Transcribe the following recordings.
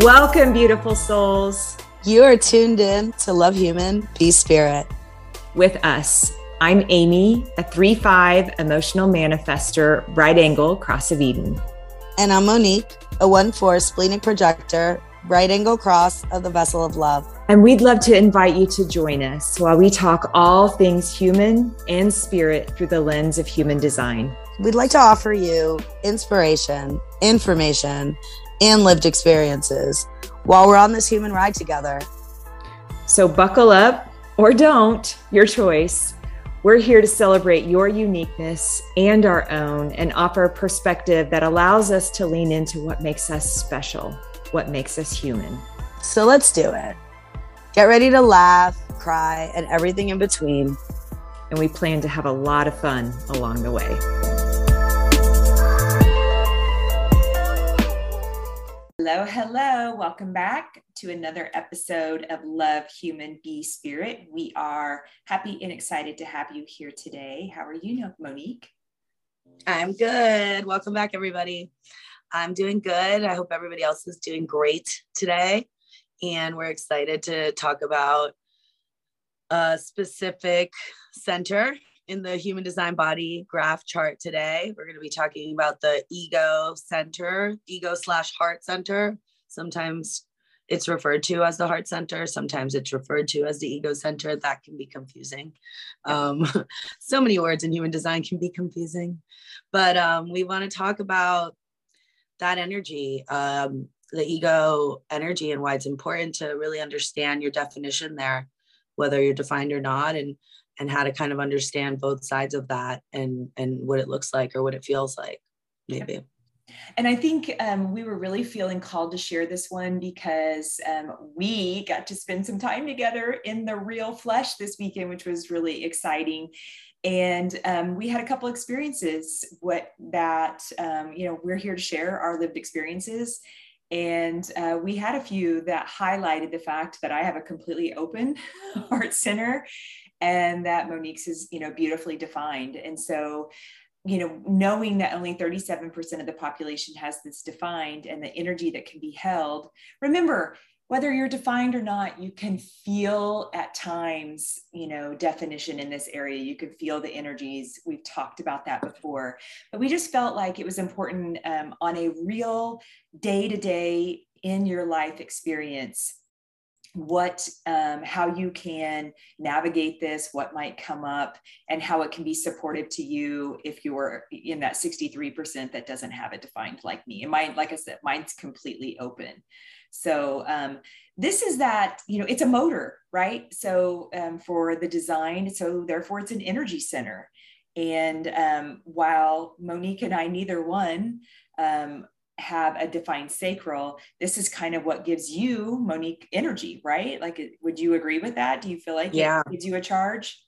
Welcome, beautiful souls. You are tuned in to Love Human, Be Spirit. With us, I'm Amy, a 3 5 emotional manifester, right angle, cross of Eden. And I'm Monique, a 1 4 splenic projector, right angle cross of the vessel of love. And we'd love to invite you to join us while we talk all things human and spirit through the lens of human design. We'd like to offer you inspiration, information, and lived experiences while we're on this human ride together. So buckle up or don't, your choice. We're here to celebrate your uniqueness and our own and offer a perspective that allows us to lean into what makes us special, what makes us human. So let's do it. Get ready to laugh, cry, and everything in between. And we plan to have a lot of fun along the way. Hello, hello. Welcome back to another episode of Love Human Be Spirit. We are happy and excited to have you here today. How are you, Monique? I'm good. Welcome back, everybody. I'm doing good. I hope everybody else is doing great today. And we're excited to talk about a specific center in the human design body graph chart today. We're going to be talking about the ego center, ego slash heart center. Sometimes it's referred to as the heart center. Sometimes it's referred to as the ego center. That can be confusing. Um, so many words in human design can be confusing. But um, we want to talk about that energy, um, the ego energy, and why it's important to really understand your definition there, whether you're defined or not. And and how to kind of understand both sides of that and and what it looks like or what it feels like maybe. And I think um, we were really feeling called to share this one because um, we got to spend some time together in the real flesh this weekend, which was really exciting. And um, we had a couple experiences what that um, you know we're here to share our lived experiences, and uh, we had a few that highlighted the fact that I have a completely open heart center and that Monique's is, you know, beautifully defined. And so, you know, knowing that only 37% of the population has this defined and the energy that can be held, remember, whether you're defined or not, you can feel at times, you know, definition in this area. You can feel the energies. We've talked about that before, but we just felt like it was important um, on a real day to day in your life experience what um, how you can navigate this what might come up and how it can be supportive to you if you're in that 63% that doesn't have it defined like me. And mine like i said mine's completely open. So um, this is that you know it's a motor right? So um, for the design so therefore it's an energy center. And um, while monique and i neither one um, have a defined sacral, this is kind of what gives you, Monique, energy, right? Like, would you agree with that? Do you feel like yeah. it gives you a charge?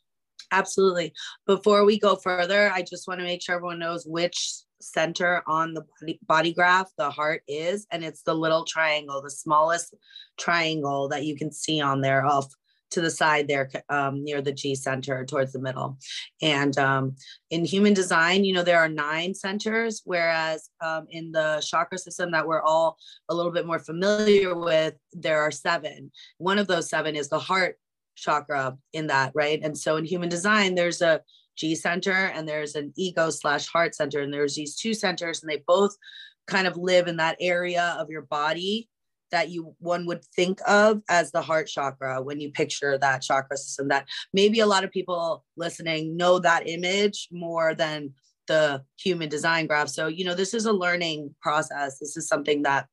Absolutely. Before we go further, I just want to make sure everyone knows which center on the body, body graph the heart is, and it's the little triangle, the smallest triangle that you can see on there of to the side there um, near the G center towards the middle. And um, in human design, you know, there are nine centers, whereas um, in the chakra system that we're all a little bit more familiar with, there are seven. One of those seven is the heart chakra in that, right? And so in human design, there's a G center and there's an ego slash heart center, and there's these two centers, and they both kind of live in that area of your body that you one would think of as the heart chakra when you picture that chakra system that maybe a lot of people listening know that image more than the human design graph. So you know this is a learning process. This is something that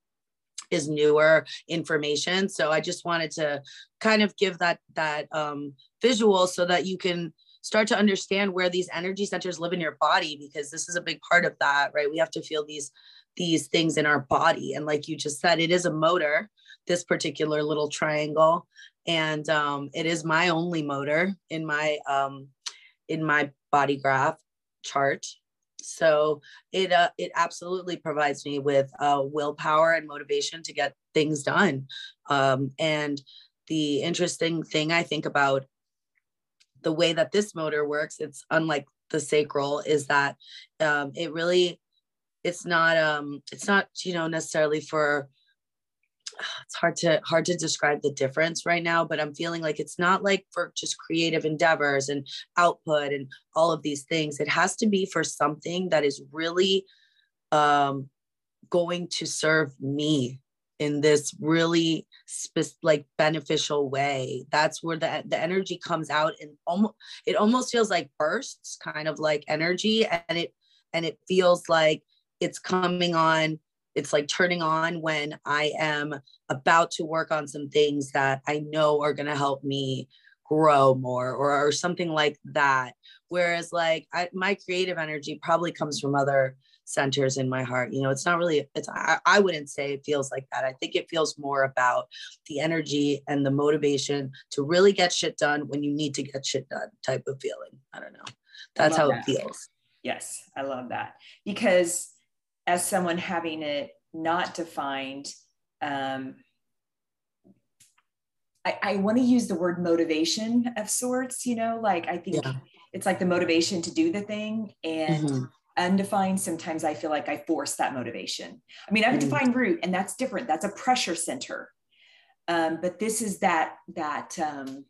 is newer information. So i just wanted to kind of give that that um, visual so that you can start to understand where these energy centers live in your body because this is a big part of that right? We have to feel these these things in our body. And like you just said, it is a motor, this particular little triangle. And um, it is my only motor in my um, in my body graph chart. So it uh, it absolutely provides me with uh, willpower and motivation to get things done. Um, and the interesting thing I think about the way that this motor works, it's unlike the sacral, is that um, it really it's not um it's not you know necessarily for it's hard to hard to describe the difference right now but i'm feeling like it's not like for just creative endeavors and output and all of these things. It has to be for something that is really um going to serve me in this really spe- like beneficial way. That's where the, the energy comes out and almost it almost feels like bursts kind of like energy and it and it feels like it's coming on. It's like turning on when i am about to work on some things that i know are going to help me grow more or, or something like that. Whereas like I, my creative energy probably comes from other centers in my heart. You know it's not really it's I, I wouldn't say it feels like that. I think it feels more about the energy and the motivation to really get shit done when you need to get shit done type of feeling. I don't know. That's how that. it feels. Yes i love that. Because as someone having it not defined um, I, I want to use the word motivation of sorts, you know, like I think yeah. it's like the motivation to do the thing and mm-hmm. undefined sometimes i feel like i force that motivation. I mean i have a defined root and that's different that's a pressure center. Um, but this is that that um,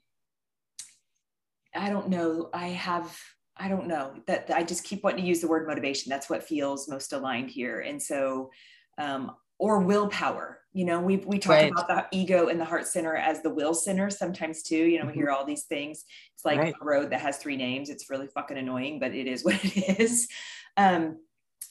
i don't know i have i don't know that i just keep wanting to use the word motivation that's what feels most aligned here and so um, or willpower you know we we talk right. about the ego and the heart center as the will center sometimes too you know we mm-hmm. hear all these things it's like right. a road that has three names it's really fucking annoying but it is what it is um,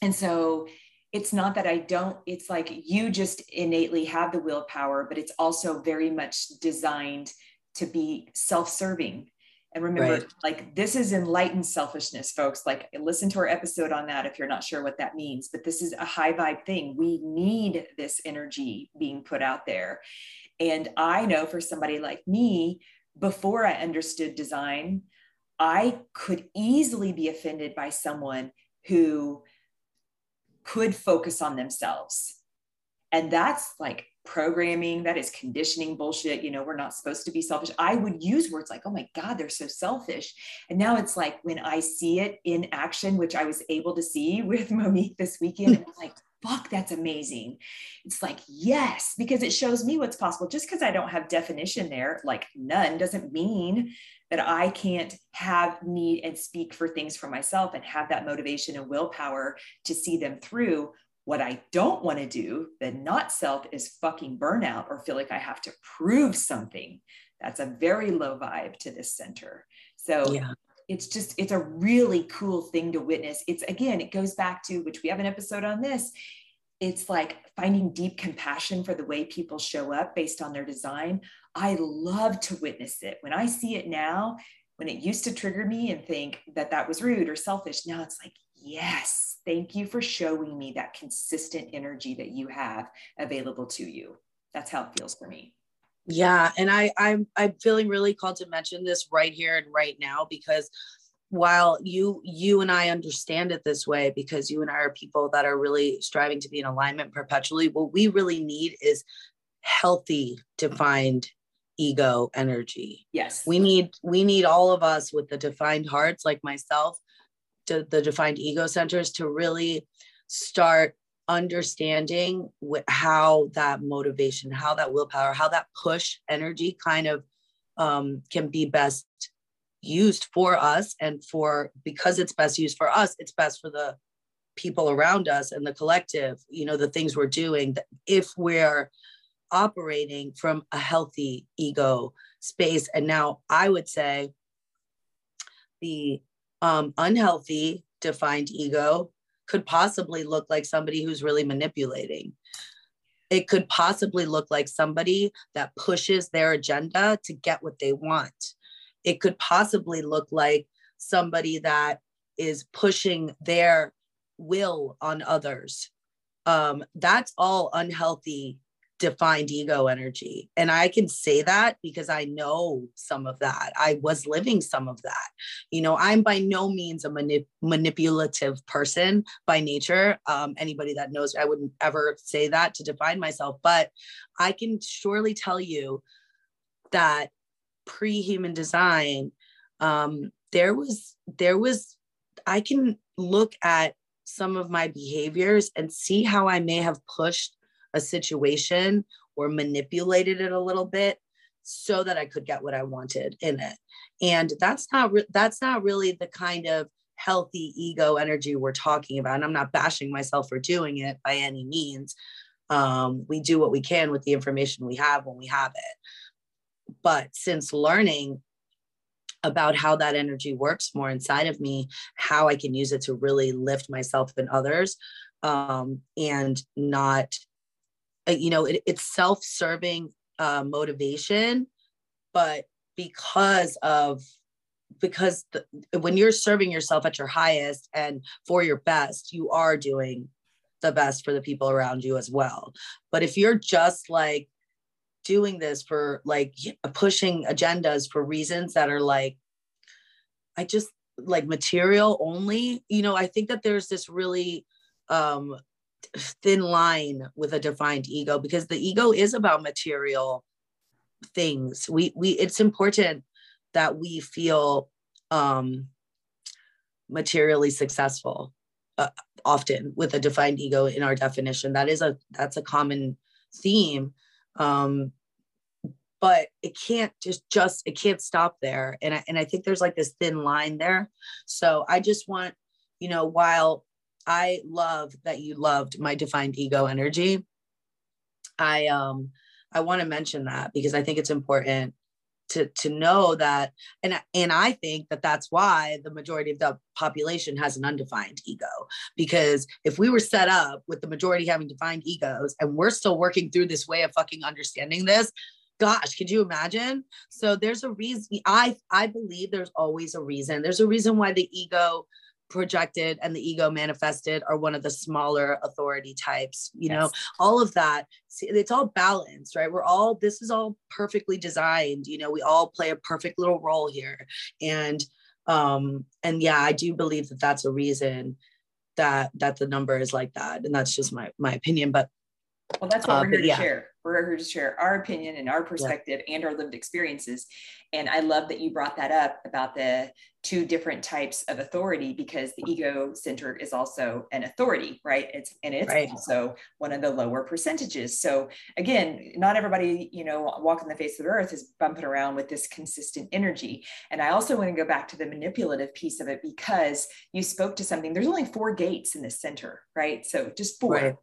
and so it's not that I don't, it's like you just innately have the willpower, but it's also very much designed to be self serving. And remember, right. like this is enlightened selfishness, folks. Like, listen to our episode on that if you're not sure what that means. But this is a high vibe thing. We need this energy being put out there. And I know for somebody like me, before I understood design, I could easily be offended by someone who could focus on themselves. And that's like programming, that is conditioning bullshit. You know, we're not supposed to be selfish. I would use words like, oh my God, they're so selfish. And now it's like when I see it in action, which I was able to see with Monique this weekend, I'm like, fuck, that's amazing. It's like, yes, because it shows me what's possible. Just because I don't have definition there, like none, doesn't mean that I can't have need and speak for things for myself and have that motivation and willpower to see them through. What I don't want to do, the not self, is fucking burnout or feel like I have to prove something. That's a very low vibe to this center. So yeah. it's just, it's a really cool thing to witness. It's again, it goes back to which we have an episode on this. It's like finding deep compassion for the way people show up based on their design. I love to witness it. When I see it now, when it used to trigger me and think that that was rude or selfish, now it's like, yes, thank you for showing me that consistent energy that you have available to you. That's how it feels for me. Yeah, and I I'm I'm feeling really called to mention this right here and right now because while you you and I understand it this way because you and I are people that are really striving to be in alignment perpetually, what we really need is healthy defined ego energy. Yes. We need we need all of us with the defined hearts like myself to the defined ego centers to really start understanding wh- how that motivation, how that willpower, how that push energy kind of um, can be best used for us and for because it's best used for us, it's best for the people around us and the collective, you know, the things we're doing. If we're operating from a healthy ego space. And now I would say the um, unhealthy defined ego could possibly look like somebody who's really manipulating. It could possibly look like somebody that pushes their agenda to get what they want. It could possibly look like somebody that is pushing their will on others. Um, that's all unhealthy defined ego energy. And I can say that because I know some of that. I was living some of that. You know, I'm by no means a manip- manipulative person by nature. Um, anybody that knows, I wouldn't ever say that to define myself, but I can surely tell you that pre human design, um, there was, there was, I can look at some of my behaviors and see how I may have pushed a situation or manipulated it a little bit so that I could get what I wanted in it. And that's not re- that's not really the kind of healthy ego energy we're talking about. And I'm not bashing myself for doing it by any means. Um, we do what we can with the information we have when we have it. But since learning about how that energy works more inside of me, how I can use it to really lift myself and others, um, and not, you know, it, it's self serving uh, motivation, but because of because the, when you're serving yourself at your highest and for your best, you are doing the best for the people around you as well. But if you're just like doing this for like pushing agendas for reasons that are like, I just like material only, you know, I think that there's this really um thin line with a defined ego because the ego is about material things. We we it's important that we feel um materially successful uh, often with a defined ego in our definition. That is a that's a common theme um but it can't just just it can't stop there. And I, and I think there's like this thin line there. So i just want you know while I love that you loved my defined ego energy. I um I want to mention that because I think it's important to to know that and and I think that that's why the majority of the population has an undefined ego. Because if we were set up with the majority having defined egos and we're still working through this way of fucking understanding this gosh could you imagine? So there's a reason i i believe there's always a reason. There's a reason why the ego projected and the ego manifested are one of the smaller authority types you yes. know all of that it's all balanced right? We're all this is all perfectly designed you know? We all play a perfect little role here. And um and yeah i do believe that that's a reason that that the number is like that. And that's just my my opinion but well that's what uh, we're here to yeah. share we're here to share our opinion and our perspective yeah. and our lived experiences. And I love that you brought that up about the two different types of authority because the ego center is also an authority, right? It's and it's right. also one of the lower percentages. So again, not everybody, you know, walking the face of the earth is bumping around with this consistent energy. And I also want to go back to the manipulative piece of it because you spoke to something. There's only four gates in the center, right? So just four. Right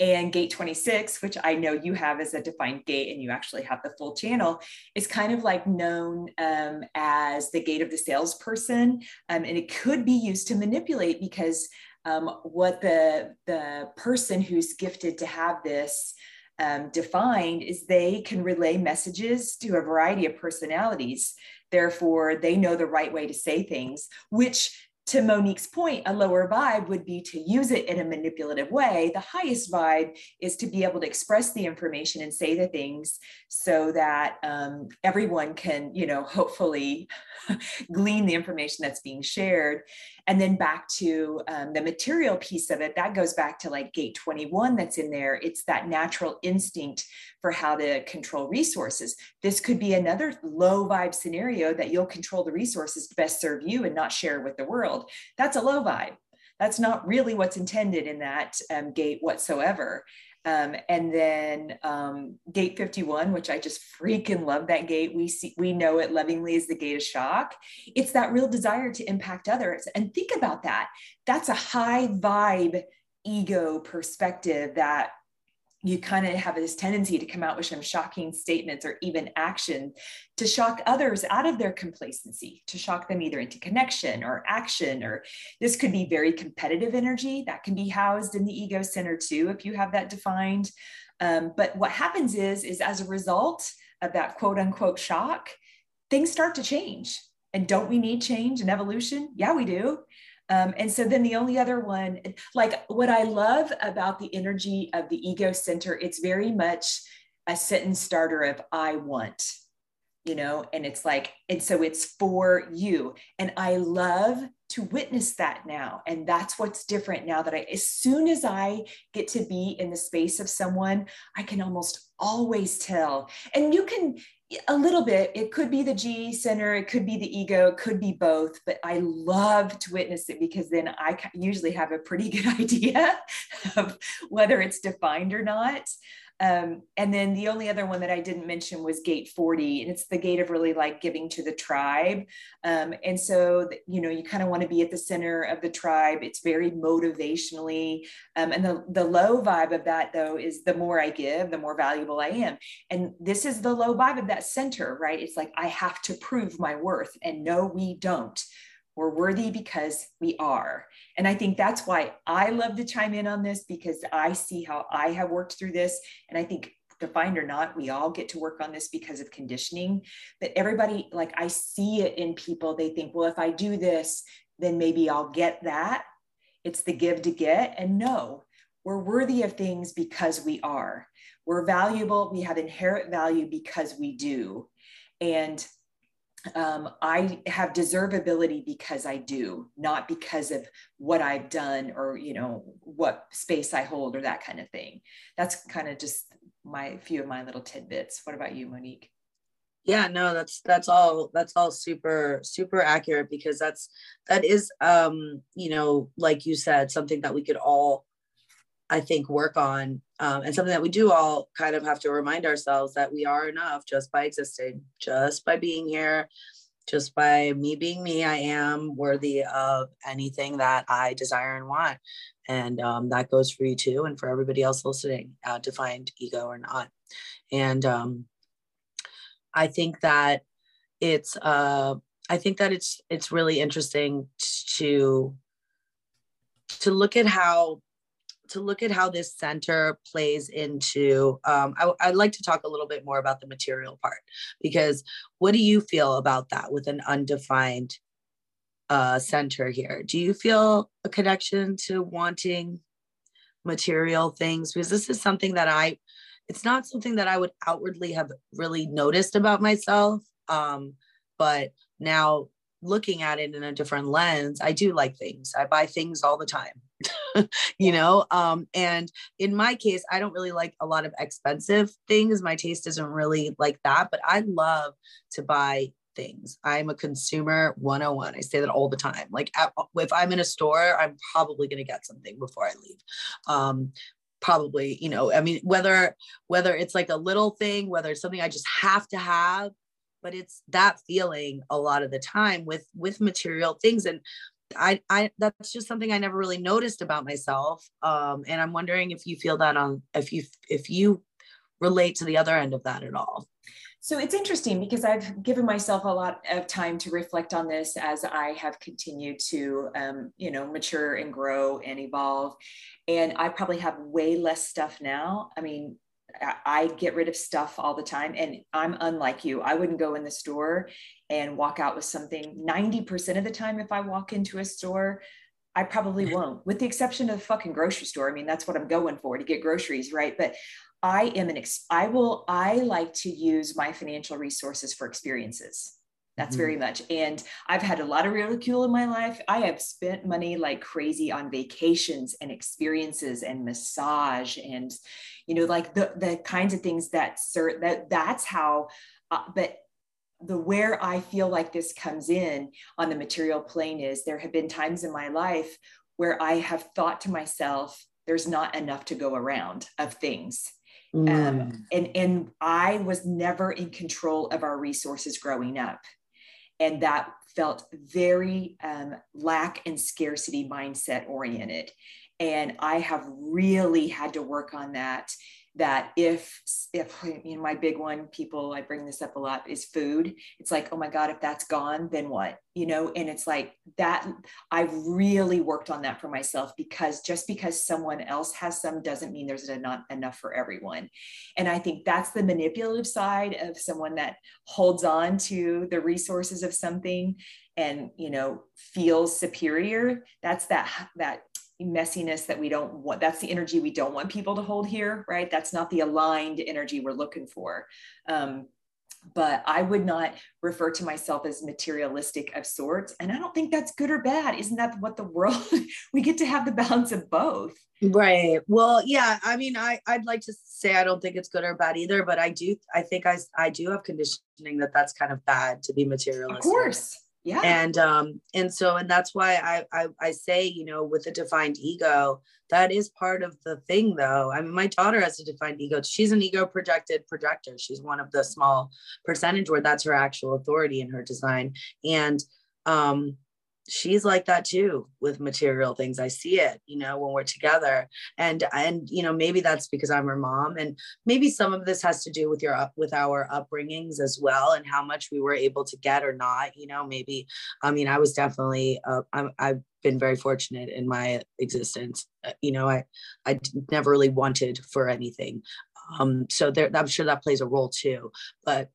and gate 26 which i know you have as a defined gate and you actually have the full channel is kind of like known um, as the gate of the salesperson. Um, and it could be used to manipulate because um, what the the person who's gifted to have this um, defined is they can relay messages to a variety of personalities. Therefore they know the right way to say things which to Monique's point, a lower vibe would be to use it in a manipulative way. The highest vibe is to be able to express the information and say the things so that um, everyone can, you know, hopefully glean the information that's being shared. And then back to um, the material piece of it, that goes back to like gate 21 that's in there. It's that natural instinct for how to control resources. This could be another low vibe scenario that you'll control the resources to best serve you and not share with the world. That's a low vibe. That's not really what's intended in that um, gate whatsoever. Um, and then um, gate 51, which I just freaking love that gate. We see, we know it lovingly as the gate of shock. It's that real desire to impact others. And think about that. That's a high vibe ego perspective that you kind of have this tendency to come out with some shocking statements or even action to shock others out of their complacency, to shock them either into connection or action, or this could be very competitive energy that can be housed in the ego center too, if you have that defined. Um, but what happens is, is as a result of that quote unquote shock, things start to change. And don't we need change and evolution? Yeah, we do. Um, and so then the only other one, like what I love about the energy of the ego center, it's very much a sentence starter of I want, you know, and it's like, and so it's for you. And I love to witness that now. And that's what's different now that I, as soon as I get to be in the space of someone, I can almost always tell. And you can, a little bit. It could be the g center it could be the ego it could be both but i love to witness it because then i usually have a pretty good idea of whether it's defined or not Um, and then the only other one that I didn't mention was gate 40, and it's the gate of really like giving to the tribe. Um, and so, you know, you kind of want to be at the center of the tribe. It's very motivationally. Um, and the, the low vibe of that, though, is the more I give, the more valuable I am. And this is the low vibe of that center, right? It's like, I have to prove my worth. And no, we don't. We're worthy because we are. And I think that's why I love to chime in on this because I see how I have worked through this. And I think defined or not, we all get to work on this because of conditioning. But everybody, like I see it in people, they think, well, if I do this, then maybe I'll get that. It's the give to get. And no, we're worthy of things because we are. We're valuable. We have inherent value because we do. And um, I have deservability because I do, not because of what I've done or you know what space I hold or that kind of thing. That's kind of just my few of my little tidbits. What about you, Monique? Yeah, no, that's that's all that's all super super accurate because that's that is um you know like you said something that we could all I think work on um, and something that we do all kind of have to remind ourselves that we are enough just by existing, just by being here, just by me being me. I am worthy of anything that I desire and want, and um, that goes for you too, and for everybody else listening, uh, defined ego or not. And um, I think that it's uh, I think that it's it's really interesting to to look at how to look at how this center plays into um, I, i'd like to talk a little bit more about the material part because what do you feel about that with an undefined uh, center here? Do you feel a connection to wanting material things? Because this is something that i it's not something that i would outwardly have really noticed about myself um, but now looking at it in a different lens i do like things. I buy things all the time you know um and in my case i don't really like a lot of expensive things. My taste isn't really like that but i love to buy things. I'm a consumer 101 i say that all the time. Like if i'm in a store i'm probably going to get something before i leave. Um probably you know i mean whether whether it's like a little thing whether it's something i just have to have but it's that feeling a lot of the time with with material things. And I, I that's just something I never really noticed about myself. Um, and I'm wondering if you feel that on if you if you relate to the other end of that at all. So it's interesting because I've given myself a lot of time to reflect on this as I have continued to, um, you know, mature and grow and evolve. And I probably have way less stuff now. I mean, I get rid of stuff all the time. And I'm unlike you. I wouldn't go in the store and walk out with something 90% of the time. If I walk into a store, I probably won't, with the exception of the fucking grocery store. I mean, that's what I'm going for to get groceries, right? But I am an, ex- I will, I like to use my financial resources for experiences. That's very mm-hmm. much. And I've had a lot of ridicule in my life. I have spent money like crazy on vacations and experiences and massage and, you know, like the, the kinds of things that, sir, that that's how, uh, but the where I feel like this comes in on the material plane is there have been times in my life where I have thought to myself, there's not enough to go around of things. Um, mm. Um, and, and I was never in control of our resources growing up and that felt very um, lack and scarcity mindset oriented. And i have really had to work on that that if if you know my big one people i bring this up a lot is food. It's like oh my god if that's gone then what? You know and it's like that i've really worked on that for myself because just because someone else has some doesn't mean there's not enough for everyone. And i think that's the manipulative side of someone that holds on to the resources of something and you know feels superior. That's that that messiness that we don't want that's the energy we don't want people to hold here right? That's not the aligned energy we're looking for. Um, but i would not refer to myself as materialistic of sorts and i don't think that's good or bad. Isn't that what the world we get to have the balance of both. Right. Well yeah i mean i i'd like to say i don't think it's good or bad either but i do i think i i do have conditioning that that's kind of bad to be materialistic. of course yeah. And um and so and that's why I, I i say you know with a defined ego that is part of the thing though. I mean my daughter has a defined ego. She's an ego projected projector. She's one of the small percentage where that's her actual authority in her design. And um she's like that too with material things. I see it you know when we're together. And and you know maybe that's because i'm her mom. And maybe some of this has to do with your up with our upbringings as well and how much we were able to get or not you know maybe i mean i was definitely uh, I'm, i've been very fortunate in my existence. Uh, you know i i never really wanted for anything. Um so there i'm sure that plays a role too. But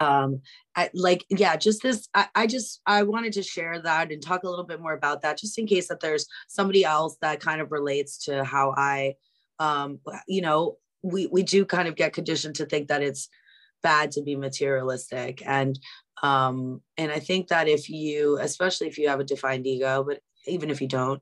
um I, like yeah just this I, I just i wanted to share that and talk a little bit more about that just in case that there's somebody else that kind of relates to how i um you know we we do kind of get conditioned to think that it's bad to be materialistic and um and i think that if you especially if you have a defined ego but even if you don't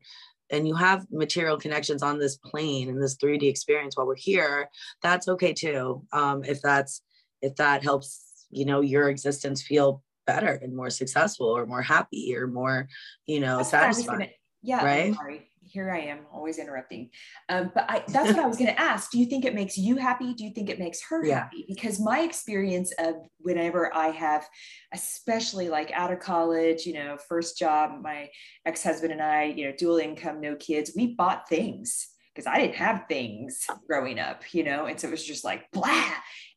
and you have material connections on this plane and this 3d experience while we're here that's okay too. Um if that's if that helps you know your existence feel better and more successful or more happy or more you know that's satisfied yeah right? sorry. Here i am always interrupting. Um, but I, that's what i was going to ask. Do you think it makes you happy? Do you think it makes her yeah. happy? Because my experience of whenever i have especially like out of college you know first job my ex-husband and i you know dual income no kids we bought things because I didn't have things growing up, you know, and so it was just like blah.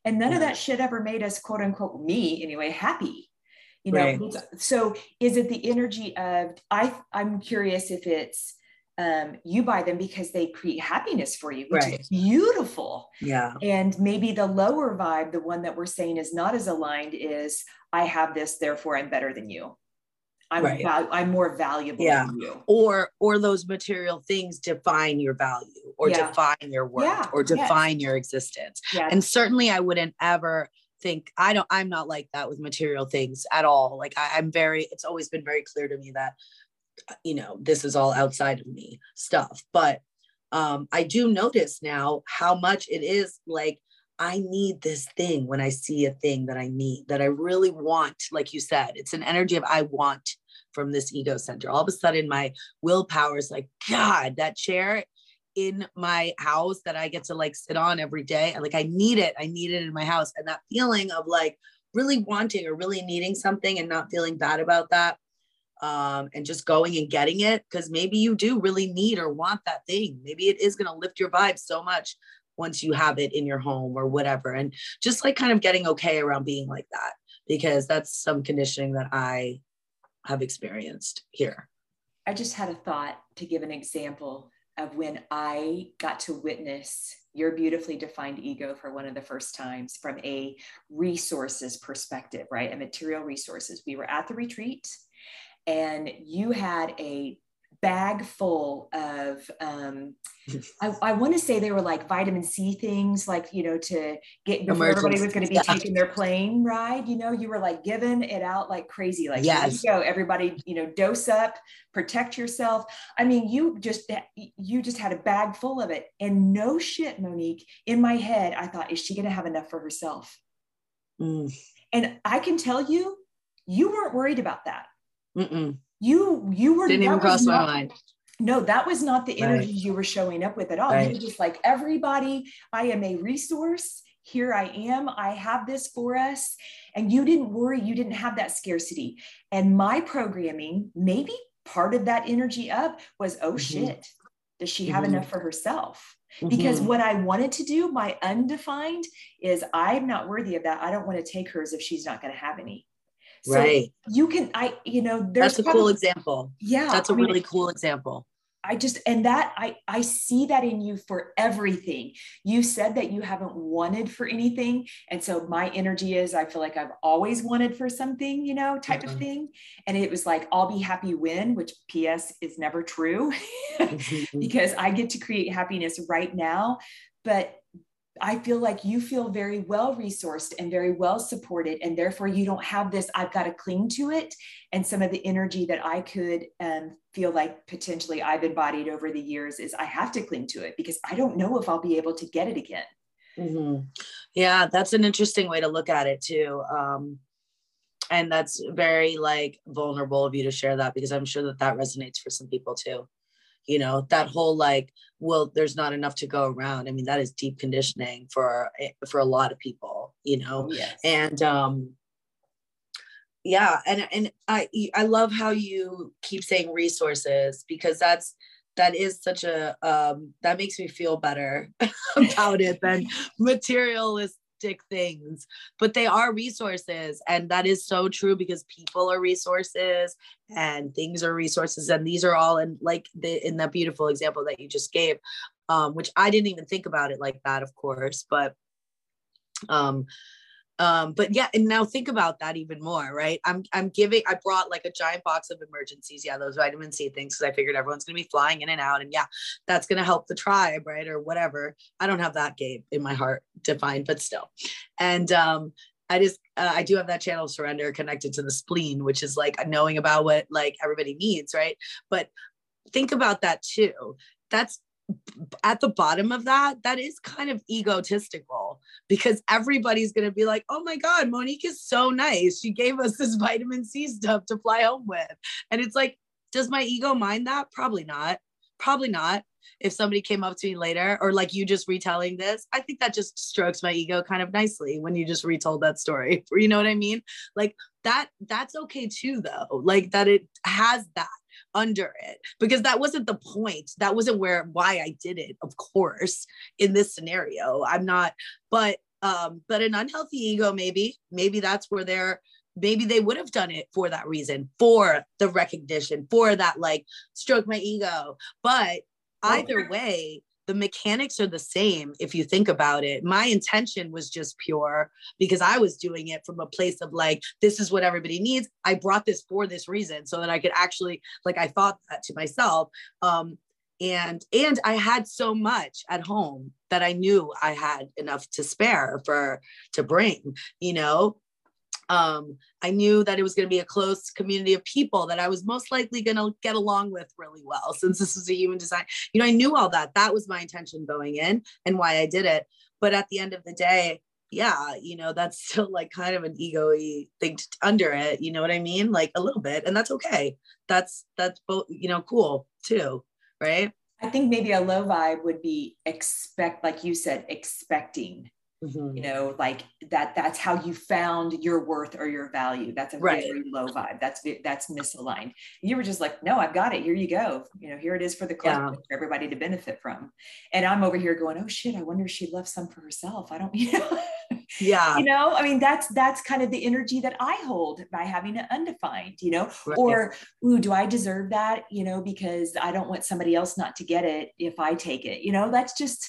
And none yeah. of that shit ever made us, quote unquote, me anyway, happy. You know, right. so is it the energy of I I'm curious if it's um, you buy them because they create happiness for you, which right. is beautiful. Yeah. And maybe the lower vibe, the one that we're saying is not as aligned, is I have this, therefore I'm better than you. I'm right. val- I'm more valuable yeah. Or or those material things define your value or yeah. define your worth yeah. or define yes. your existence. Yes. And certainly I wouldn't ever think I don't I'm not like that with material things at all. Like I, I'm very it's always been very clear to me that you know this is all outside of me stuff. But um I do notice now how much it is like I need this thing when I see a thing that I need, that I really want. Like you said, it's an energy of I want from this ego center. All of a sudden, my willpower is like, God, that chair in my house that I get to like sit on every day. And like, I need it. I need it in my house. And that feeling of like really wanting or really needing something and not feeling bad about that. Um, and just going and getting it because maybe you do really need or want that thing. Maybe it is going to lift your vibe so much once you have it in your home or whatever. And just like kind of getting okay around being like that, because that's some conditioning that I have experienced here. I just had a thought to give an example of when I got to witness your beautifully defined ego for one of the first times from a resources perspective, right? A material resources. We were at the retreat and you had a bag full of um, I, I want to say they were like vitamin C things, like you know, to get before everybody was going to be yeah. taking their plane ride. You know, you were like giving it out like crazy. Like, yes. go, everybody. You know, dose up, protect yourself. I mean, you just you just had a bag full of it, and no shit, Monique. In my head, I thought, is she going to have enough for herself? Mm. And I can tell you, you weren't worried about that. Mm-mm you you were didn't even cross not, my mind. No that was not the energy right. you were showing up with at all. Right. you were just like everybody i am a resource. Here i am. I have this for us. And you didn't worry. You didn't have that scarcity. And my programming maybe part of that energy up was oh mm-hmm. shit. Does she have mm-hmm. enough for herself? Mm-hmm. because what i wanted to do my undefined is i'm not worthy of that. I don't want to take hers if she's not going to have any so right. You can, I, you know, there's that's a probably, cool example. Yeah. That's a I mean, really cool example. I just, and that I, I see that in you for everything. You said that you haven't wanted for anything. And so my energy is, I feel like I've always wanted for something, you know, type of mm-hmm. thing. And it was like, I'll be happy when, which PS is never true because I get to create happiness right now. But I feel like you feel very well resourced and very well supported, and therefore you don't have this, I've got to cling to it. And some of the energy that I could um, feel like potentially I've embodied over the years is I have to cling to it because I don't know if I'll be able to get it again. Mm-hmm. Yeah, that's an interesting way to look at it too. Um, and that's very like vulnerable of you to share that because i'm sure that that resonates for some people too you know that whole like well there's not enough to go around i mean that is deep conditioning for eh, for a lot of people you know yes. and um yeah and and i i love how you keep saying resources because that's that is such a um that makes me feel better about it than materialist things, but they are resources. And that is so true because people are resources and things are resources. And these are all in like the in that beautiful example that you just gave, um, which I didn't even think about it like that, of course, but um um but yeah and now think about that even more right i'm i'm giving i brought like a giant box of Emergen-Cs yeah those vitamin c things because i figured everyone's going to be flying in and out and yeah that's going to help the tribe right or whatever i don't have that game in my heart defined but still and um I just uh, I do have that channel of surrender connected to the spleen, which is like knowing about what like everybody needs, right? But think about that too. That's at the bottom of that, that is kind of egotistical because everybody's going to be like, oh my God, Monique is so nice. She gave us this vitamin C stuff to fly home with. And it's like, does my ego mind that? Probably not. Probably not. If somebody came up to me later or like you just retelling this, I think that just strokes my ego kind of nicely when you just retold that story. You know what I mean? Like that, that's okay too, though. Like that it has that under it because that wasn't the point. That wasn't where why I did it, of course, in this scenario. I'm not, but um, but an unhealthy ego, maybe, maybe that's where they're maybe they would have done it for that reason, for the recognition, for that like stroke my ego. But either way, the mechanics are the same if you think about it. My intention was just pure because I was doing it from a place of like, this is what everybody needs. I brought this for this reason so that I could actually, like, I thought that to myself. Um, and and I had so much at home that I knew I had enough to spare for to bring, you know, um, I knew that it was going to be a close community of people that I was most likely going to get along with really well since this was a human design. You know, I knew all that. That was my intention going in and why I did it. But at the end of the day, yeah, you know, that's still like kind of an ego thing to, under it. You know what I mean? Like a little bit. And that's okay. That's, that's both, you know, cool too. Right. I think maybe a low vibe would be expect, like you said, expecting Mm-hmm. you know like that that's how you found your worth or your value. That's a right. very low vibe. That's that's misaligned. You were just like no i've got it. Here you go. You know here it is for the collective yeah. for everybody to benefit from. And i'm over here going oh shit i wonder if she left some for herself. I don't you know? Yeah. You know? I mean that's that's kind of the energy that i hold by having it undefined you know? Right. or ooh do i deserve that? You know because i don't want somebody else not to get it if i take it. You know that's just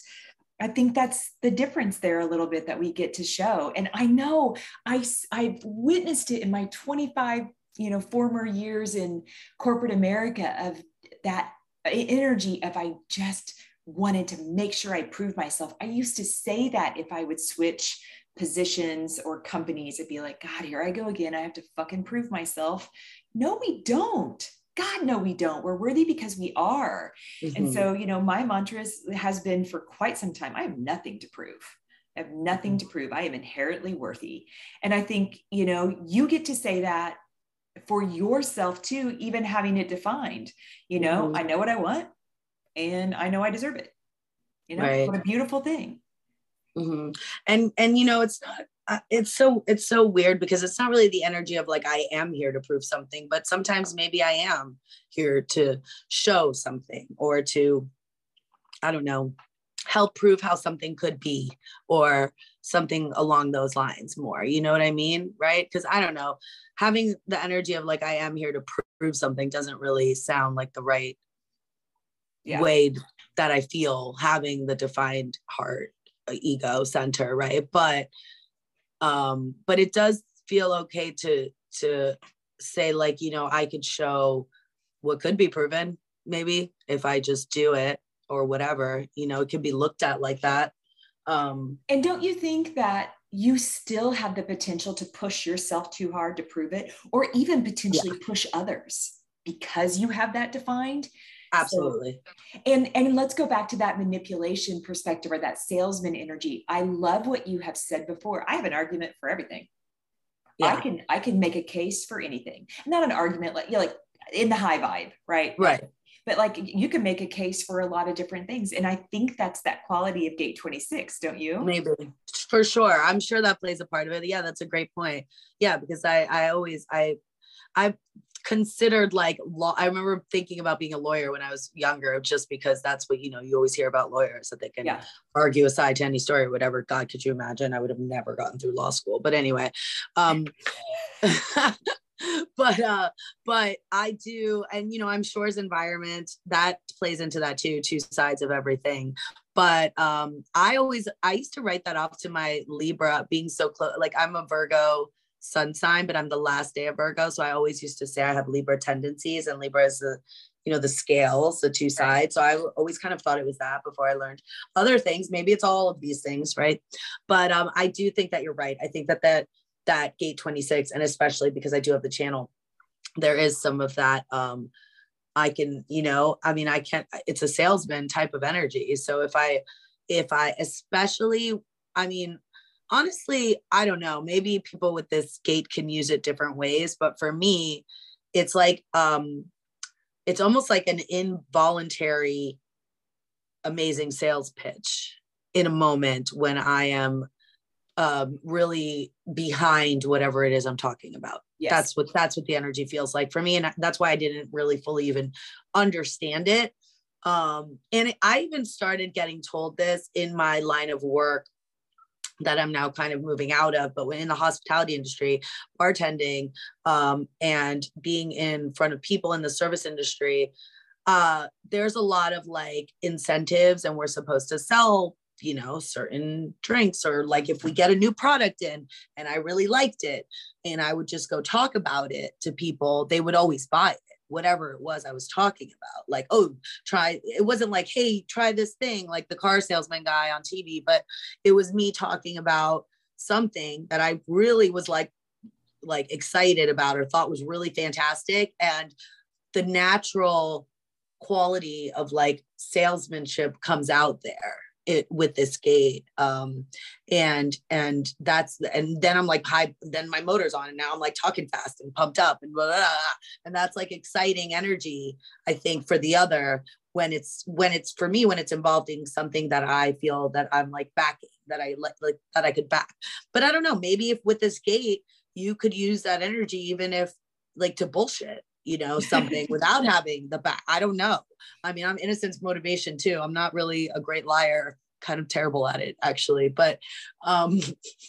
I think that's the difference there a little bit that we get to show. And I know I, I've witnessed it in my 25, you know, former years in corporate America of that uh, energy of I just wanted to make sure I proved myself. I used to say that if I would switch positions or companies, it'd be like, God, here I go again. I have to fucking prove myself. No, we don't. God, no, we don't. We're worthy because we are. Mm-hmm. And so, you know, my mantra has been for quite some time I have nothing to prove. I have nothing mm-hmm. to prove. I am inherently worthy. And I think, you know, you get to say that for yourself too, even having it defined. You know, mm-hmm. I know what I want and I know I deserve it. You know, right. what a beautiful thing. Mm-hmm. And and you know, it's not it's so it's so weird because it's not really the energy of like I am here to prove something, but sometimes maybe I am here to show something or to I don't know, help prove how something could be or something along those lines more. You know what I mean? Right? Because I don't know, having the energy of like I am here to prove something doesn't really sound like the right yeah. way that I feel having the defined heart uh, ego center, right? But um but it does feel okay to to say like you know i could show what could be proven maybe if i just do it or whatever you know it can be looked at like that um and don't you think that you still have the potential to push yourself too hard to prove it or even potentially yeah. push others because you have that defined absolutely so, and and let's go back to that manipulation perspective or that salesman energy i love what you have said before i have an argument for everything yeah. I can I can make a case for anything. Not an argument like you know, like in the high vibe, right? Right. But like you can make a case for a lot of different things. And I think that's that quality of gate 26, don't you? Maybe for sure. I'm sure that plays a part of it. Yeah, that's a great point. Yeah, because I I always I I considered like law. I remember thinking about being a lawyer when I was younger, just because that's what you know you always hear about lawyers that they can yeah. argue a side to any story or whatever. God, could you imagine? I would have never gotten through law school. But anyway, um, but uh, but I do, and you know, I'm sure his environment that plays into that too. Two sides of everything. But um, I always I used to write that off to my Libra being so close. Like I'm a Virgo sun sign, but I'm the last day of Virgo. So I always used to say I have Libra tendencies, and Libra is the, you know, the scales, the two sides. So I always kind of thought it was that before I learned other things. Maybe it's all of these things, right? But um, I do think that you're right. I think that that that gate 26, and especially because I do have the channel, there is some of that. Um, I can, you know, I mean, I can't. It's a salesman type of energy. So if I, if I, especially, I mean, honestly, I don't know. Maybe people with this gate can use it different ways, but for me, it's like um it's almost like an involuntary amazing sales pitch in a moment when I am um, really behind whatever it is I'm talking about. Yes. That's what that's what the energy feels like for me, and that's why I didn't really fully even understand it. Um, and I even started getting told this in my line of work that I'm now kind of moving out of, but in the hospitality industry, bartending, um, and being in front of people in the service industry, uh, there's a lot of like incentives, and we're supposed to sell, you know, certain drinks, or like if we get a new product in and I really liked it, and I would just go talk about it to people, they would always buy it whatever it was I was talking about. Like, oh, try it wasn't like, hey, try this thing, like the car salesman guy on TV, but it was me talking about something that I really was like like excited about or thought was really fantastic. And the natural quality of like salesmanship comes out there it with this gate um and and that's and then i'm like high then my motor's on and now i'm like talking fast and pumped up and blah, blah, blah, and that's like exciting energy i think for the other when it's when it's for me when it's involving something that i feel that i'm like backing that i like, like that i could back. But i don't know maybe if with this gate you could use that energy even if like to bullshit you know something without having the back i don't know. I mean i'm innocence motivation too. I'm not really a great liar kind of terrible at it actually but um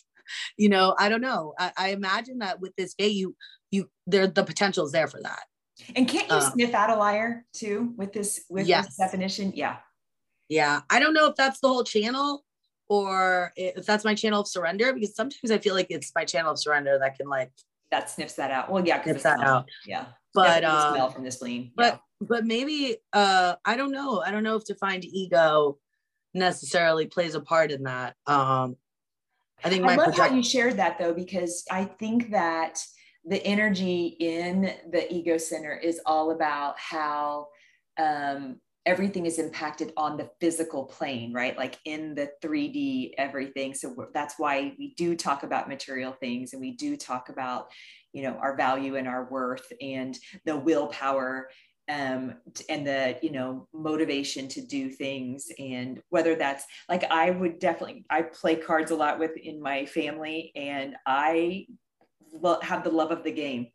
you know i don't know. I, I, imagine that with this gate you you there the potential is there for that. And can't you um, sniff out a liar too with this with yes. this definition? Yeah. Yeah. I don't know if that's the whole channel or if that's my channel of surrender because sometimes i feel like it's my channel of surrender that can like that sniffs that out. Well yeah because that out. Yeah but um, smell from the spleen. But yeah. but maybe uh i don't know. I don't know if to find ego necessarily plays a part in that. Um i think i love project- how you shared that though because i think that the energy in the ego center is all about how um, everything is impacted on the physical plane, right? Like in the 3D everything. So that's why we do talk about material things and we do talk about, you know, our value and our worth and the willpower um, and the you know motivation to do things and whether that's like i would definitely i play cards a lot with in my family and i have the love of the game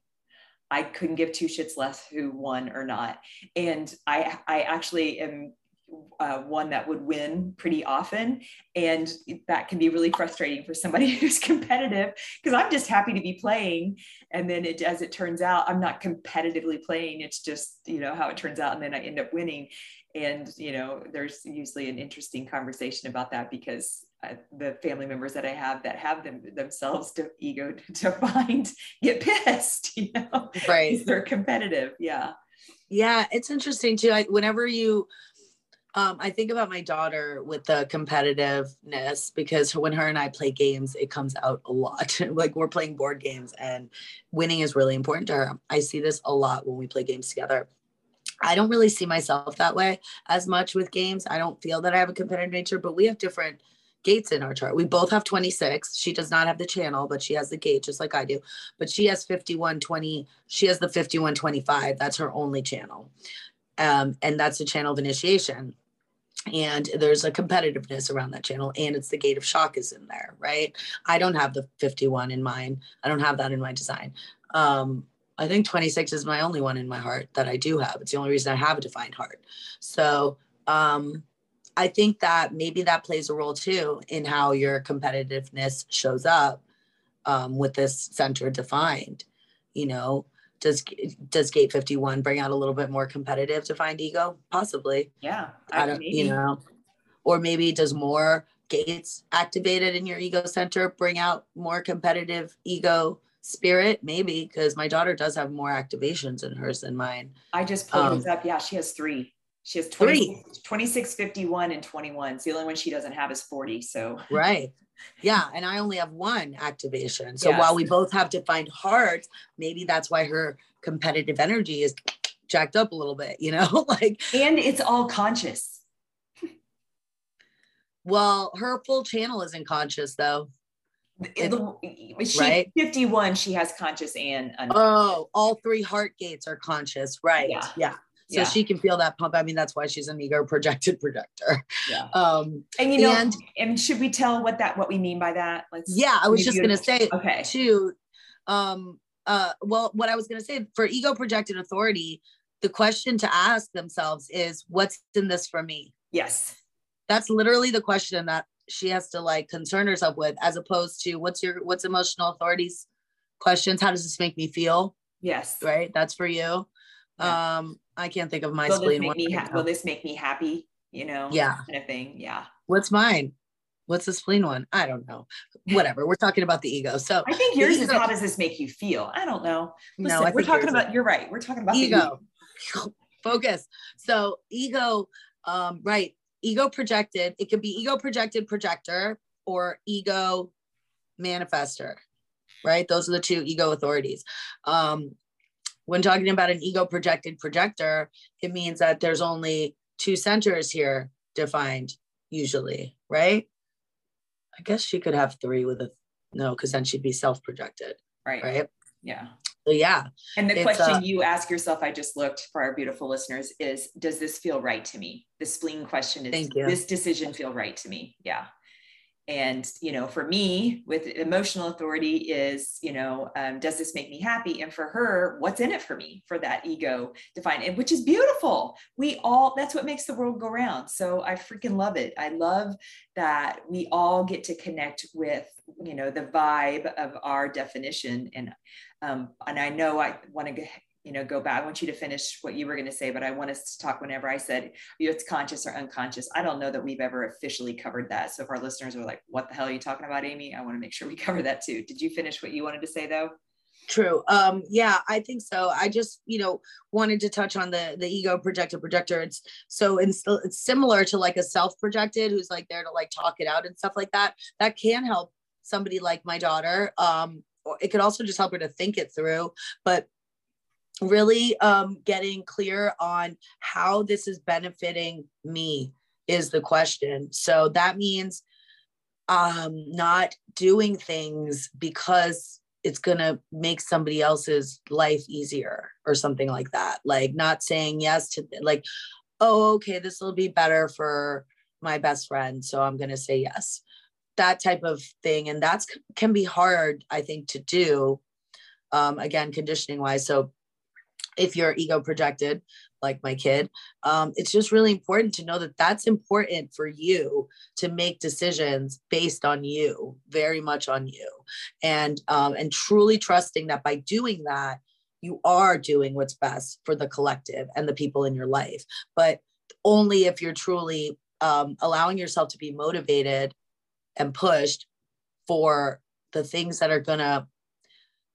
I couldn't give two shits less who won or not. And I, I actually am uh, one that would win pretty often. And that can be really frustrating for somebody who's competitive because I'm just happy to be playing. And then it, as it turns out, I'm not competitively playing. It's just, you know, how it turns out. And then I end up winning. And, you know, there's usually an interesting conversation about that because uh, the family members that I have that have them themselves to ego to defined get pissed, you know, right? They're competitive. Yeah. Yeah. It's interesting too. I, whenever you, um, I think about my daughter with the competitiveness because when her and I play games, it comes out a lot. like we're playing board games and winning is really important to her. I see this a lot when we play games together. I don't really see myself that way as much with games. I don't feel that I have a competitive nature, but we have different gates in our chart. We both have 26. She does not have the channel, but she has the gate just like I do. But she has 5120. She has the 5125. That's her only channel. Um, and that's the channel of initiation. And there's a competitiveness around that channel, and it's the gate of shock is in there, right? I don't have the 51 in mine. I don't have that in my design. Um, I think 26 is my only one in my heart that I do have. It's the only reason I have a defined heart. So um, I think that maybe that plays a role too in how your competitiveness shows up um, with this center defined. You know, does does Gate 51 bring out a little bit more competitive defined ego? Possibly. Yeah. I, I don't, maybe. you know, or maybe does more gates activated in your ego center bring out more competitive ego spirit maybe because my daughter does have more activations in hers than mine i just pulled um, this up yeah she has three she has 20, 26, 51, and 21. It's the only one she doesn't have is 40. So, right. Yeah. And I only have one activation. So, yes. while we both have defined hearts, maybe that's why her competitive energy is jacked up a little bit, you know? like, and it's all conscious. well, her full channel isn't conscious though. The, she, right? 51, she has conscious and unconscious. Oh, all three heart gates are conscious. Right. Yeah. yeah so yeah. she can feel that pump. I mean, that's why she's an ego projected projector. Yeah. Um, and you know, and, and should we tell what that what we mean by that? Let's. Yeah, I was just gonna say. Okay. Too. Um. Uh. Well, what I was gonna say for ego projected authority, the question to ask themselves is, "What's in this for me?" Yes. That's literally the question that she has to like concern herself with, as opposed to what's your what's emotional authorities questions. How does this make me feel? Yes. Right. That's for you. Yeah. Um I can't think of my will spleen. This make me ha- will this make me happy? You know, yeah, kind of thing. Yeah. What's mine? What's the spleen one? I don't know. Whatever. We're talking about the ego. So I think yours is how does this make you feel? I don't know. Listen, no, we're talking about. You're right. We're talking about ego. Focus. So ego, um, right? Ego projected. It could be ego projected projector or ego manifester right those are the two ego authorities um when talking about an ego projected projector, it means that there's only two centers here defined, usually, right? I guess she could have three with a no, because then she'd be self projected. Right. Right. Yeah. So yeah. And the question uh, you ask yourself, I just looked for our beautiful listeners, is does this feel right to me? The spleen question is this decision feel right to me? Yeah and you know for me with emotional authority is you know um, does this make me happy? And for her what's in it for me for that ego defined and which is beautiful. We all that's what makes the world go round. So i freaking love it. I love that we all get to connect with you know the vibe of our definition. And um, and i know i want to you know go back. I want you to finish what you were going to say but i want us to talk whenever i said you know, it's conscious or unconscious. I don't know that we've ever officially covered that. So if our listeners are like what the hell are you talking about amy? I want to make sure we cover that too. Did you finish what you wanted to say though? True. Um yeah i think so. I just you know wanted to touch on the the ego projected projector. It's so it's, it's similar to like a self projected who's like there to like talk it out and stuff like that. That can help somebody like my daughter um it could also just help her to think it through. But really um, getting clear on how this is benefiting me is the question. So that means um, not doing things because it's going to make somebody else's life easier or something like that. Like not saying yes to, like, oh, okay, this will be better for my best friend. So I'm going to say yes. That type of thing. And that's can be hard, I think, to do. Um, again, conditioning wise. So if you're ego projected like my kid um, it's just really important to know that that's important for you to make decisions based on you very much on you. And um, and truly trusting that by doing that you are doing what's best for the collective and the people in your life. But only if you're truly um, allowing yourself to be motivated and pushed for the things that are going to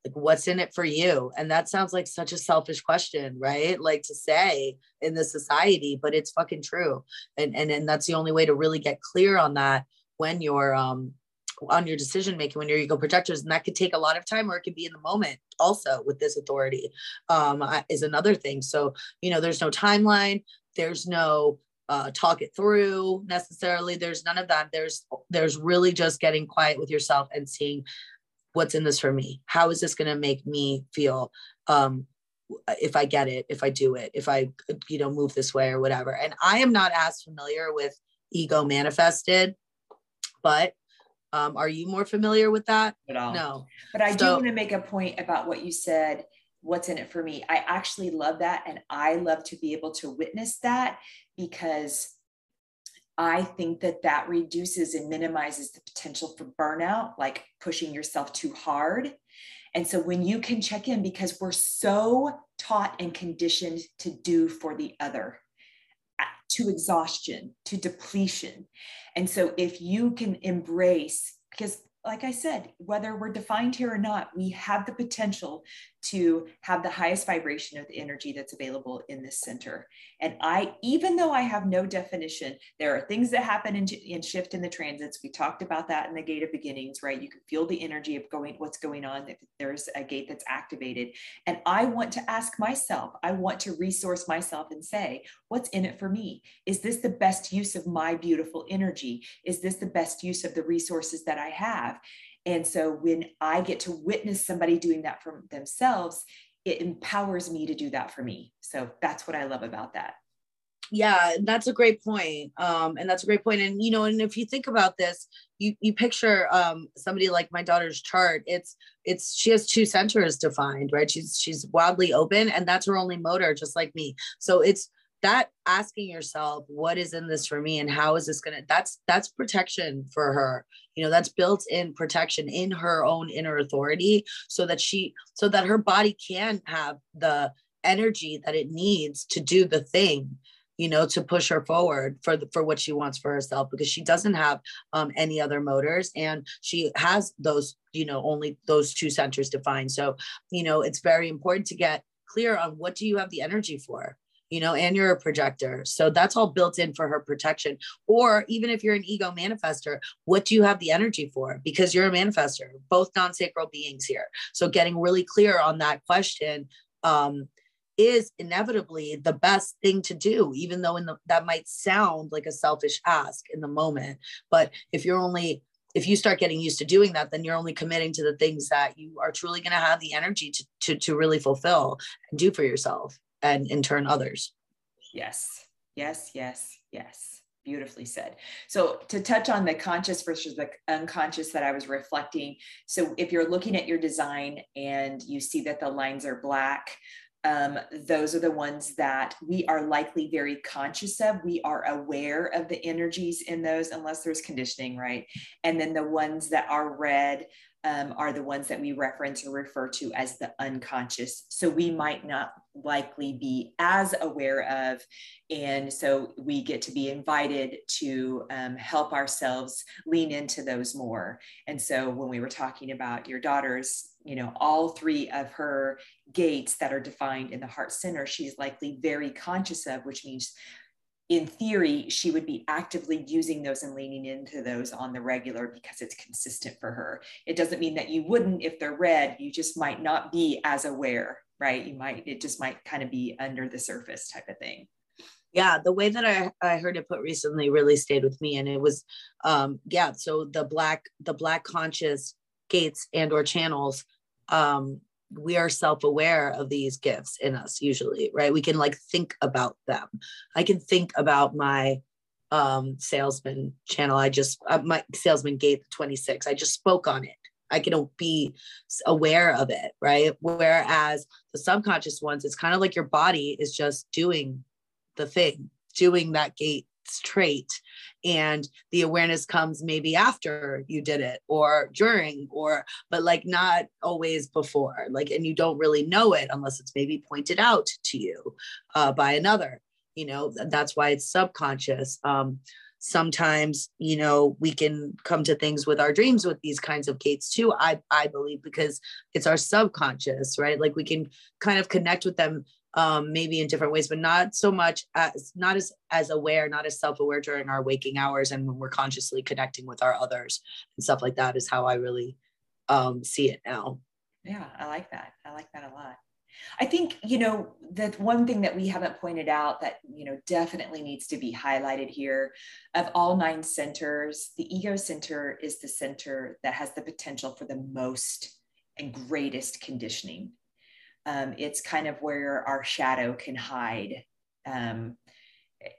like what's in it for you? And that sounds like such a selfish question right? Like to say in this society but it's fucking true. And and and that's the only way to really get clear on that when you're um on your decision making when you're ego projectors and that could take a lot of time or it could be in the moment also with this authority um is another thing. So you know there's no timeline there's no uh, talk it through necessarily there's none of that. There's there's really just getting quiet with yourself and seeing what's in this for me how is this going to make me feel um if i get it if i do it if i you know move this way or whatever and i am not as familiar with ego manifested but um, are you more familiar with that no but i so, do want to make a point about what you said what's in it for me. I actually love that. And I love to be able to witness that because I think that that reduces and minimizes the potential for burnout, like pushing yourself too hard. And so when you can check in, because we're so taught and conditioned to do for the other, uh, to exhaustion, to depletion. And so if you can embrace, because like I said, whether we're defined here or not, we have the potential to have the highest vibration of the energy that's available in this center. And I, even though I have no definition, there are things that happen in, in shift in the transits. We talked about that in the gate of beginnings, right? You can feel the energy of going, what's going on. if There's a gate that's activated. And I want to ask myself, I want to resource myself and say, what's in it for me? Is this the best use of my beautiful energy? Is this the best use of the resources that I have? And so when I get to witness somebody doing that for themselves, it empowers me to do that for me. So that's what I love about that. Yeah, that's a great point. Um, and that's a great point. And you know, and if you think about this, you you picture um somebody like my daughter's chart, it's it's she has two centers defined, right? She's she's wildly open, and that's her only motor, just like me. So it's that asking yourself what is in this for me and how is this gonna that's that's protection for her. You know that's built in protection in her own inner authority so that she so that her body can have the energy that it needs to do the thing you know to push her forward for the, for what she wants for herself because she doesn't have um, any other motors and she has those you know only those two centers defined. So you know it's very important to get clear on what do you have the energy for you know, and you're a projector. So that's all built in for her protection. Or even if you're an ego manifester, what do you have the energy for? Because you're a manifester, both non sacral beings here. So getting really clear on that question um, is inevitably the best thing to do, even though in the, that might sound like a selfish ask in the moment. But if you're only if you start getting used to doing that, then you're only committing to the things that you are truly going to have the energy to, to, to really fulfill and do for yourself and in turn others. Yes, yes, yes, yes. Beautifully said. So, to touch on the conscious versus the unconscious that I was reflecting. So, if you're looking at your design and you see that the lines are black, um, those are the ones that we are likely very conscious of. We are aware of the energies in those, unless there's conditioning, right? And then the ones that are red, um, are the ones that we reference or refer to as the unconscious. So we might not likely be as aware of. And so we get to be invited to um, help ourselves lean into those more. And so when we were talking about your daughter's, you know, all three of her gates that are defined in the heart center, she's likely very conscious of, which means in theory, she would be actively using those and leaning into those on the regular because it's consistent for her. It doesn't mean that you wouldn't if they're red, you just might not be as aware, right? You might, it just might kind of be under the surface type of thing. Yeah, the way that I, I heard it put recently really stayed with me. And it was um yeah, so the black, the black conscious gates and or channels um we are self-aware of these gifts in us usually right we can like think about them i can think about my um salesman channel i just uh, my salesman gate 26 i just spoke on it i can be aware of it right? Whereas the subconscious ones it's kind of like your body is just doing the thing doing that gate trait and the awareness comes maybe after you did it or during or but like not always before like and you don't really know it unless it's maybe pointed out to you uh, by another you know? That's why it's subconscious um, sometimes you know we can come to things with our dreams with these kinds of gates too i i believe because it's our subconscious right like we can kind of connect with them um, maybe in different ways, but not so much as not as as aware, not as self-aware during our waking hours and when we're consciously connecting with our others and stuff like that is how I really um, see it now. Yeah, I like that. I like that a lot. I think, you know, the one thing that we haven't pointed out that, you know, definitely needs to be highlighted here of all nine centers, the ego center is the center that has the potential for the most and greatest conditioning. Um, it's kind of where our shadow can hide. Um,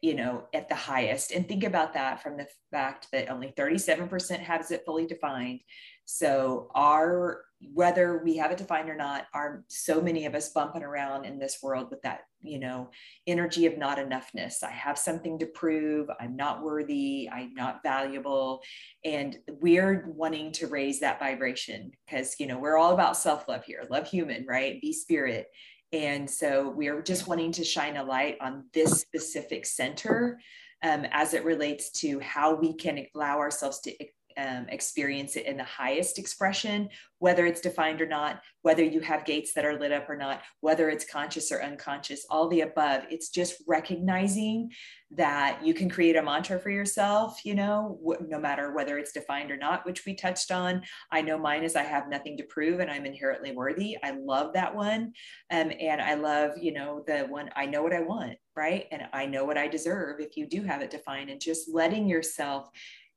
you know, at the highest. And think about that from the fact that only 37% has it fully defined. So our whether we have it defined or not, are so many of us bumping around in this world with that, you know, energy of not enoughness. I have something to prove. I'm not worthy. I'm not valuable. And we're wanting to raise that vibration because, you know, we're all about self love here, love human, right? Be spirit. And so we are just wanting to shine a light on this specific center um, as it relates to how we can allow ourselves to um, experience it in the highest expression, whether it's defined or not, whether you have gates that are lit up or not, whether it's conscious or unconscious, all the above. It's just recognizing that you can create a mantra for yourself, you know, no matter whether it's defined or not, which we touched on. I know mine is I have nothing to prove and I'm inherently worthy. I love that one. Um, and I love, you know, the one I know what I want, right? And I know what I deserve if you do have it defined and just letting yourself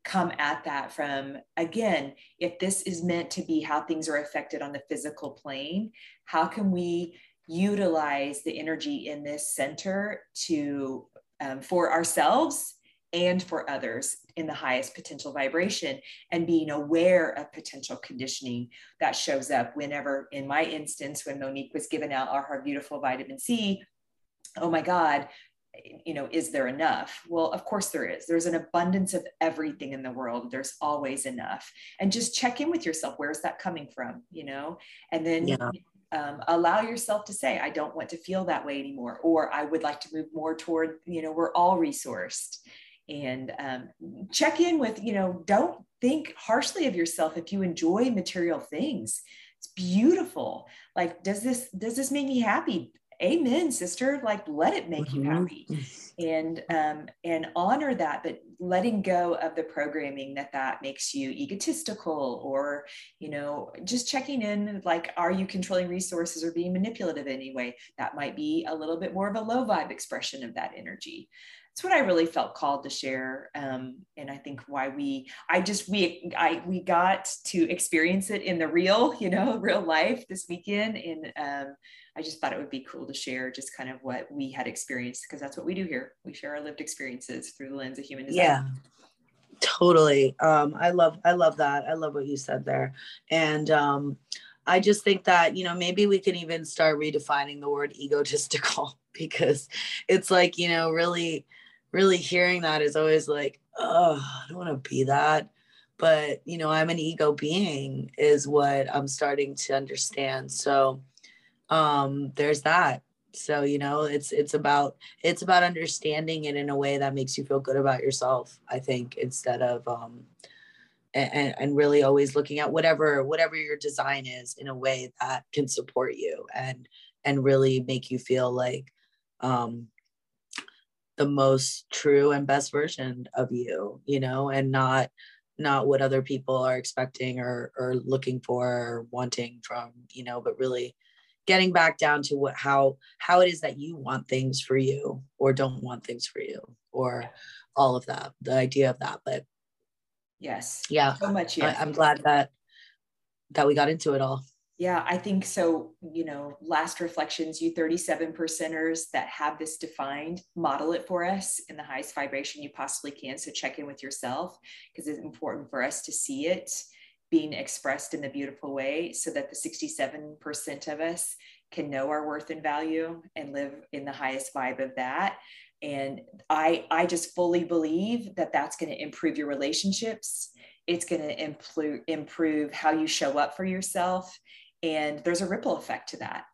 come at that from again if this is meant to be how things are affected on the physical plane how can we utilize the energy in this center to um, for ourselves and for others in the highest potential vibration and being aware of potential conditioning that shows up whenever in my instance when monique was given out our, her beautiful vitamin c oh my god you know is there enough? Well of course there is. There's an abundance of everything in the world. There's always enough. And just check in with yourself. Where's that coming from? You know? And then yeah. um, allow yourself to say i don't want to feel that way anymore or i would like to move more toward you know we're all resourced. And um, check in with you know don't think harshly of yourself if you enjoy material things. It's beautiful. Like does this does this make me happy amen sister like let it make mm-hmm. you happy. And um and honor that but letting go of the programming that that makes you egotistical or you know just checking in like are you controlling resources or being manipulative anyway? That might be a little bit more of a low vibe expression of that energy it's what I really felt called to share. Um, and I think why we, I just, we, I, we got to experience it in the real, you know, real life this weekend. And um, I just thought it would be cool to share just kind of what we had experienced because that's what we do here. We share our lived experiences through the lens of human design. Yeah. Totally. Um, I love, I love that. I love what you said there. And, um, I just think that, you know, maybe we can even start redefining the word egotistical because it's like, you know, really, really hearing that is always like, oh, I don't want to be that. But, you know, I'm an ego being, is what I'm starting to understand. So um, there's that. So, you know, it's it's about it's about understanding it in a way that makes you feel good about yourself, I think, instead of um and, and really always looking at whatever whatever your design is in a way that can support you and and really make you feel like um the most true and best version of you you know and not not what other people are expecting or or looking for or wanting from you know but really getting back down to what how how it is that you want things for you or don't want things for you or all of that the idea of that but yes. Yeah. So much yes. I, i'm glad that that we got into it all yeah, I think so. You know, last reflections, you 37 percenters that have this defined, model it for us in the highest vibration you possibly can. So check in with yourself because it's important for us to see it being expressed in the beautiful way so that the 67% of us can know our worth and value and live in the highest vibe of that and i i just fully believe that that's going to improve your relationships it's going to improve improve how you show up for yourself and there's a ripple effect to that.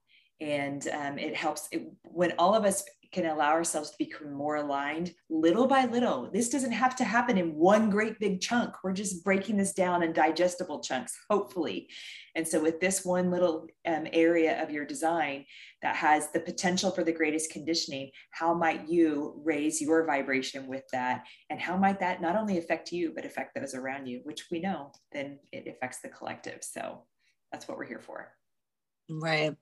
And um, it helps it, when all of us can allow ourselves to become more aligned little by little this doesn't have to happen in one great big chunk. We're just breaking this down in digestible chunks hopefully. And so with this one little um, area of your design that has the potential for the greatest conditioning how might you raise your vibration with that? And how might that not only affect you but affect those around you which we know then it affects the collective. So that's what we're here for. Right.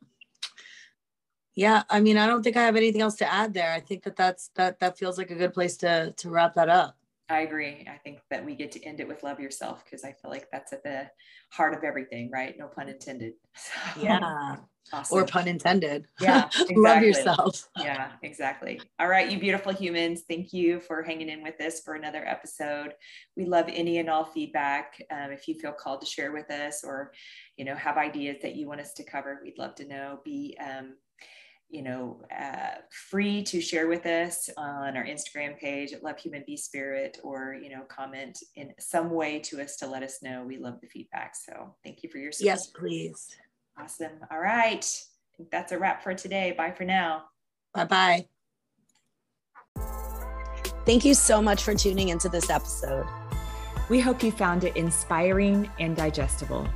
Yeah, I mean, I don't think I have anything else to add there. I think that that's that that feels like a good place to to wrap that up. I agree. I think that we get to end it with love yourself because I feel like that's at the heart of everything, right? No pun intended. So, yeah. Awesome. Or pun intended. Yeah. Exactly. love yourself. yeah, exactly. All right, you beautiful humans. Thank you for hanging in with us for another episode. We love any and all feedback. Um, if you feel called to share with us or, you know, have ideas that you want us to cover, we'd love to know. Be um, you know, uh, free to share with us on our Instagram page at Love Human Be Spirit or, you know, comment in some way to us to let us know. We love the feedback. So thank you for your support. Yes, please. Awesome. All right. I think that's a wrap for today. Bye for now. Bye bye. Thank you so much for tuning into this episode. We hope you found it inspiring and digestible.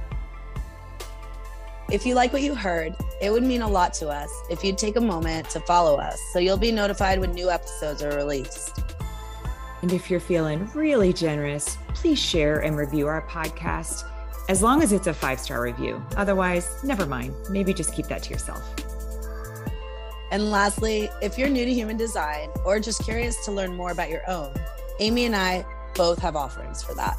If you like what you heard, it would mean a lot to us if you'd take a moment to follow us so you'll be notified when new episodes are released. And if you're feeling really generous, please share and review our podcast as long as it's a five star review. Otherwise, never mind. Maybe just keep that to yourself. And lastly, if you're new to human design or just curious to learn more about your own, Amy and I both have offerings for that.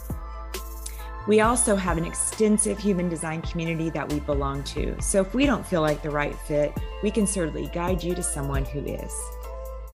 We also have an extensive human design community that we belong to. So if we don't feel like the right fit, we can certainly guide you to someone who is.